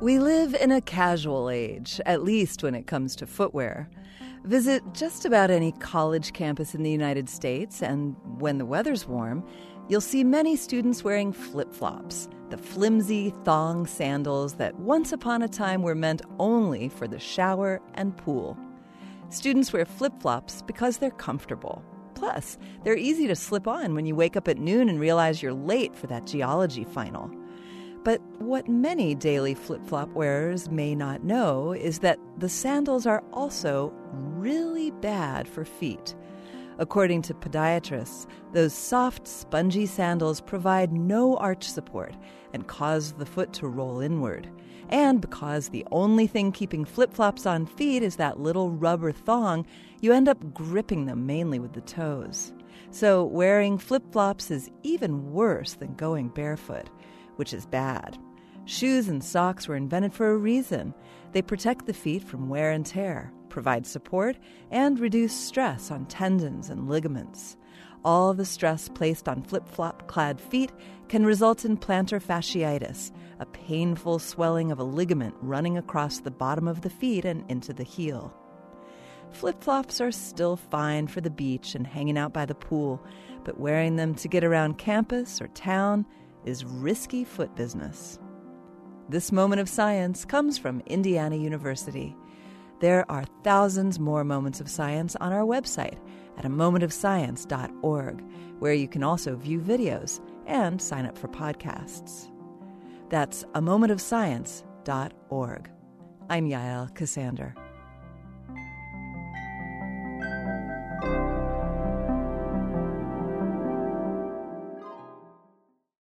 We live in a casual age, at least when it comes to footwear. Visit just about any college campus in the United States, and when the weather's warm, you'll see many students wearing flip flops, the flimsy thong sandals that once upon a time were meant only for the shower and pool. Students wear flip flops because they're comfortable. Plus, they're easy to slip on when you wake up at noon and realize you're late for that geology final. But what many daily flip flop wearers may not know is that the sandals are also really bad for feet. According to podiatrists, those soft, spongy sandals provide no arch support and cause the foot to roll inward. And because the only thing keeping flip flops on feet is that little rubber thong, you end up gripping them mainly with the toes. So, wearing flip flops is even worse than going barefoot which is bad. Shoes and socks were invented for a reason. They protect the feet from wear and tear, provide support, and reduce stress on tendons and ligaments. All the stress placed on flip flop clad feet can result in plantar fasciitis, a painful swelling of a ligament running across the bottom of the feet and into the heel. Flip flops are still fine for the beach and hanging out by the pool, but wearing them to get around campus or town is risky foot business. This moment of science comes from Indiana University. There are thousands more moments of science on our website at a momentofscience.org, where you can also view videos and sign up for podcasts. That's a momentofscience.org. I'm Yael Ksander.